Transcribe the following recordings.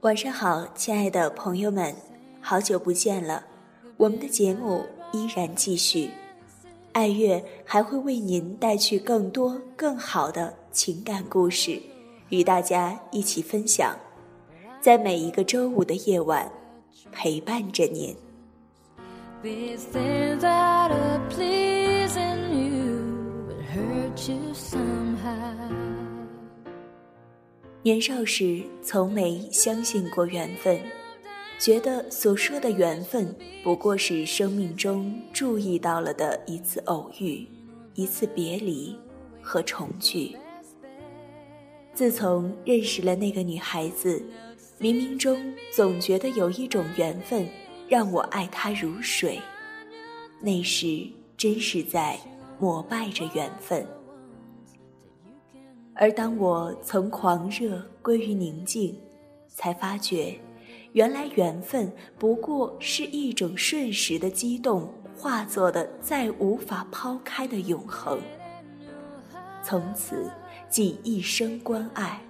晚上好，亲爱的朋友们，好久不见了。我们的节目依然继续，爱乐还会为您带去更多更好的情感故事，与大家一起分享，在每一个周五的夜晚陪伴着您。年少时从没相信过缘分，觉得所说的缘分不过是生命中注意到了的一次偶遇，一次别离和重聚。自从认识了那个女孩子，冥冥中总觉得有一种缘分让我爱她如水，那时真是在膜拜着缘分。而当我从狂热归于宁静，才发觉，原来缘分不过是一种瞬时的激动，化作的再无法抛开的永恒。从此，即一生关爱，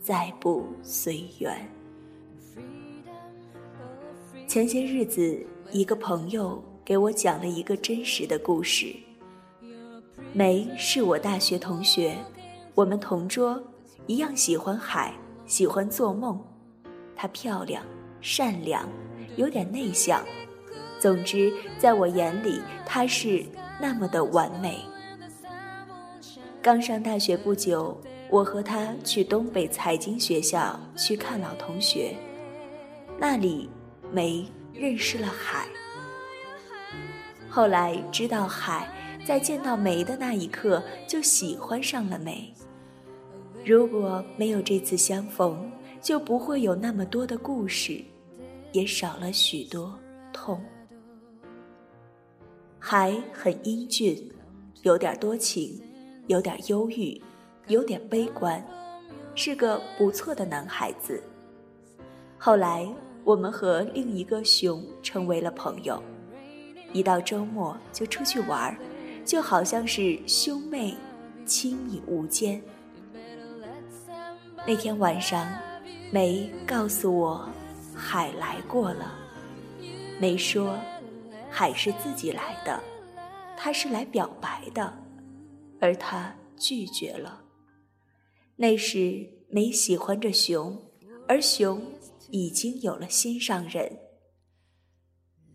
再不随缘。前些日子，一个朋友给我讲了一个真实的故事。梅是我大学同学。我们同桌，一样喜欢海，喜欢做梦。她漂亮、善良，有点内向。总之，在我眼里，她是那么的完美。刚上大学不久，我和她去东北财经学校去看老同学，那里梅认识了海。后来知道海在见到梅的那一刻就喜欢上了梅。如果没有这次相逢，就不会有那么多的故事，也少了许多痛。海很英俊，有点多情，有点忧郁，有点悲观，是个不错的男孩子。后来，我们和另一个熊成为了朋友，一到周末就出去玩就好像是兄妹，亲密无间。那天晚上，梅告诉我，海来过了。梅说，海是自己来的，他是来表白的，而他拒绝了。那时梅喜欢着熊，而熊已经有了心上人。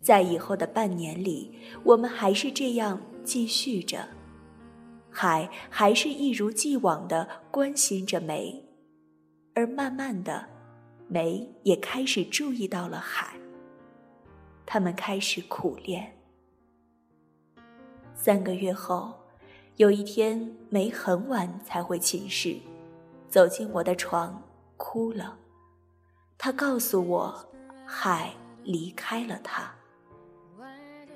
在以后的半年里，我们还是这样继续着，海还是一如既往的关心着梅。而慢慢的，梅也开始注意到了海。他们开始苦恋。三个月后，有一天，梅很晚才回寝室，走进我的床，哭了。她告诉我，海离开了她。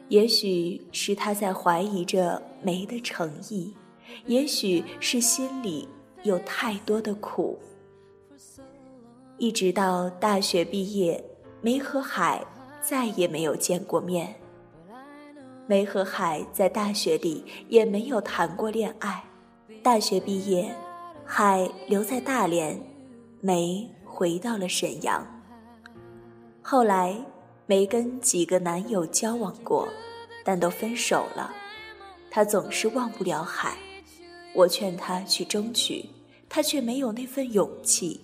也许是他在怀疑着梅的诚意，也许是心里有太多的苦。一直到大学毕业，梅和海再也没有见过面。梅和海在大学里也没有谈过恋爱。大学毕业，海留在大连，梅回到了沈阳。后来，梅跟几个男友交往过，但都分手了。她总是忘不了海，我劝她去争取，她却没有那份勇气。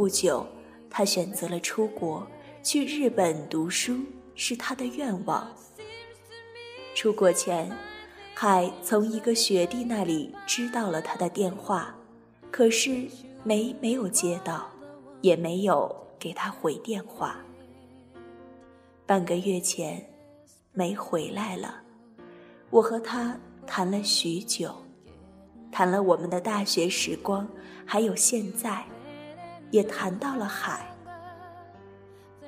不久，他选择了出国，去日本读书是他的愿望。出国前，海从一个学弟那里知道了他的电话，可是梅没有接到，也没有给他回电话。半个月前，梅回来了，我和他谈了许久，谈了我们的大学时光，还有现在。也谈到了海。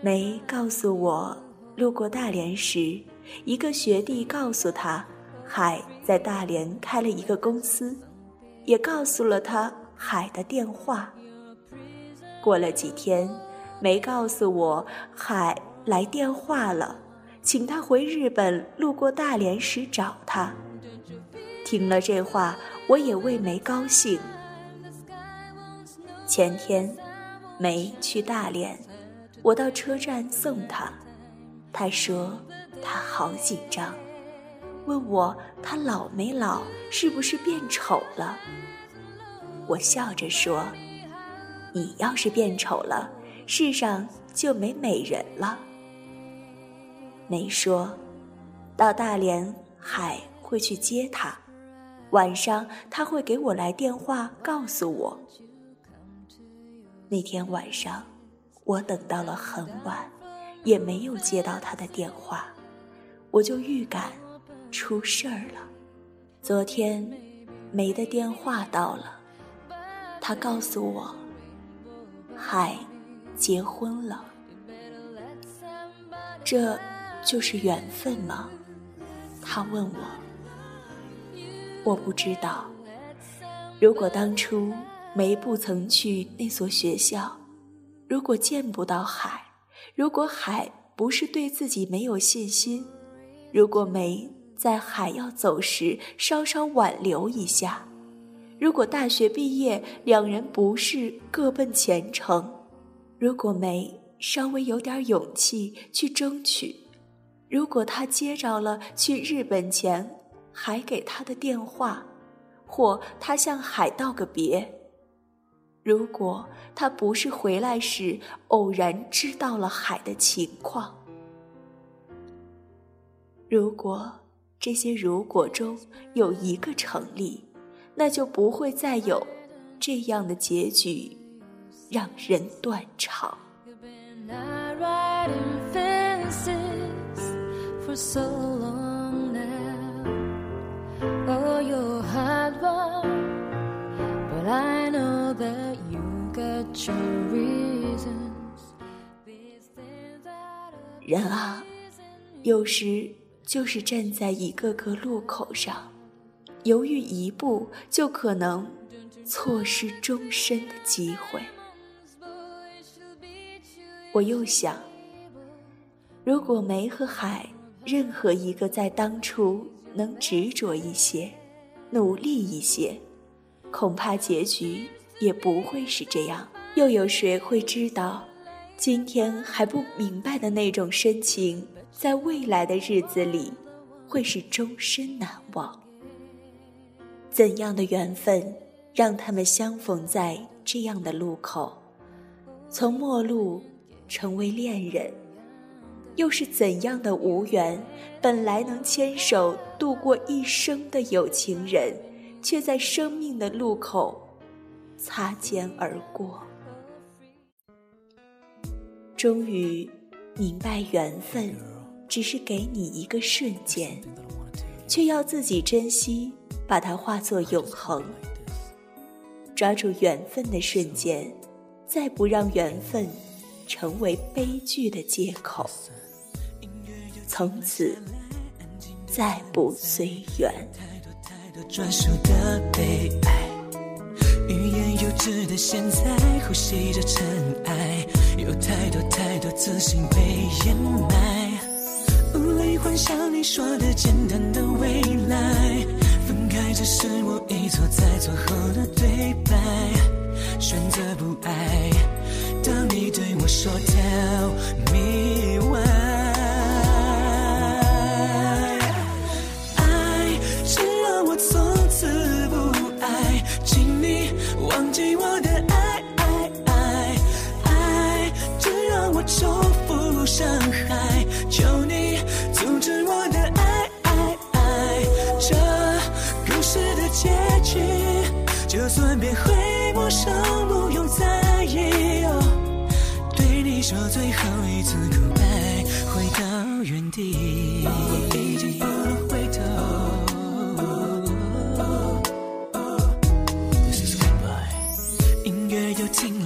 梅告诉我，路过大连时，一个学弟告诉他，海在大连开了一个公司，也告诉了他海的电话。过了几天，梅告诉我，海来电话了，请他回日本，路过大连时找他。听了这话，我也为梅高兴。前天，梅去大连，我到车站送她，她说她好紧张，问我她老没老，是不是变丑了。我笑着说：“你要是变丑了，世上就没美人了。”梅说：“到大连，海会去接她，晚上他会给我来电话告诉我。”那天晚上，我等到了很晚，也没有接到他的电话，我就预感出事儿了。昨天，梅的电话到了。他告诉我，海结婚了，这就是缘分吗？他问我，我不知道。如果当初梅不曾去那所学校，如果见不到海，如果海不是对自己没有信心，如果梅在海要走时稍稍挽留一下。如果大学毕业，两人不是各奔前程；如果梅稍微有点勇气去争取；如果他接着了去日本前还给他的电话，或他向海道个别；如果他不是回来时偶然知道了海的情况；如果这些如果中有一个成立。那就不会再有这样的结局，让人断肠。人啊，有时就是站在一个个路口上。犹豫一步，就可能错失终身的机会。我又想，如果梅和海任何一个在当初能执着一些、努力一些，恐怕结局也不会是这样。又有谁会知道，今天还不明白的那种深情，在未来的日子里，会是终身难忘？怎样的缘分，让他们相逢在这样的路口，从陌路成为恋人？又是怎样的无缘，本来能牵手度过一生的有情人，却在生命的路口擦肩而过？终于明白，缘分只是给你一个瞬间，却要自己珍惜。把它化作永恒，抓住缘分的瞬间，再不让缘分成为悲剧的借口，从此再不随缘。欲言又止的现在，呼吸着尘埃，有太多太多自信被掩埋，无力幻想你说的简单的未来。分开只是我一错再错后的对白，选择不爱。当你对我说 Tell me why，爱只让我从此不爱，请你忘记我伤害，求你阻止我的爱爱爱。这故事的结局。就算变回陌生，不用在意。哦对你说最后一次 goodbye，回到原地。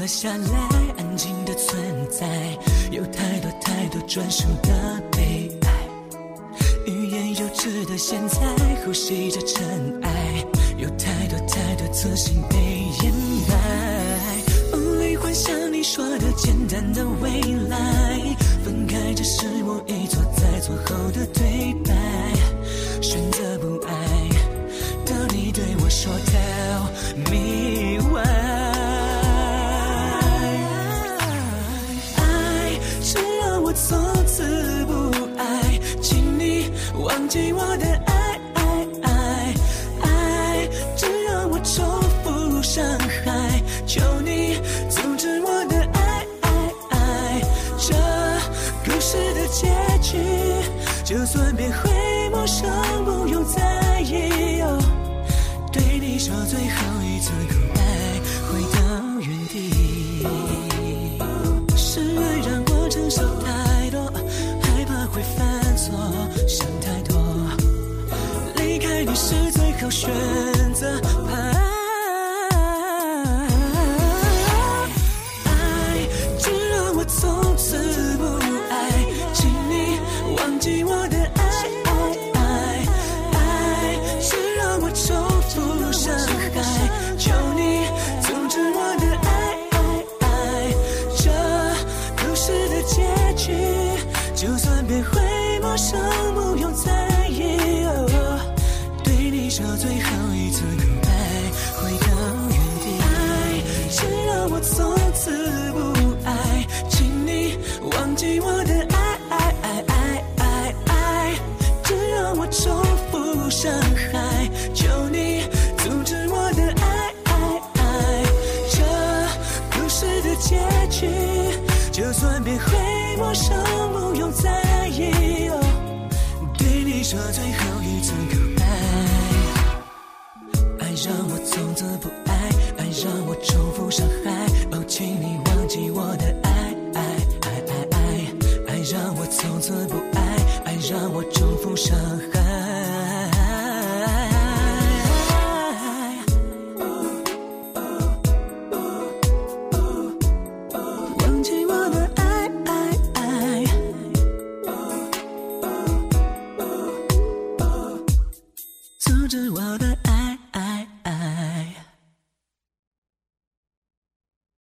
了下来，安静的存在，有太多太多专属的悲哀。欲言又止的现在，呼吸着尘埃。有太多太多自信被掩埋，梦里幻想你说的简单的未来，分开只是我一错再错后的对白，选择不就算变回陌生，不用在意。哦对你说最后一次 goodbye，回到原地。是爱让我承受太多，害怕会犯错，想太多。离开你是最后选结局，就算变回陌生，不用在意。哦对你说最后一次 goodbye。爱让我从此不爱，爱让我重复伤害。哦，请你忘记我的爱，爱爱爱爱，爱让我从此不爱，爱让我重复伤害。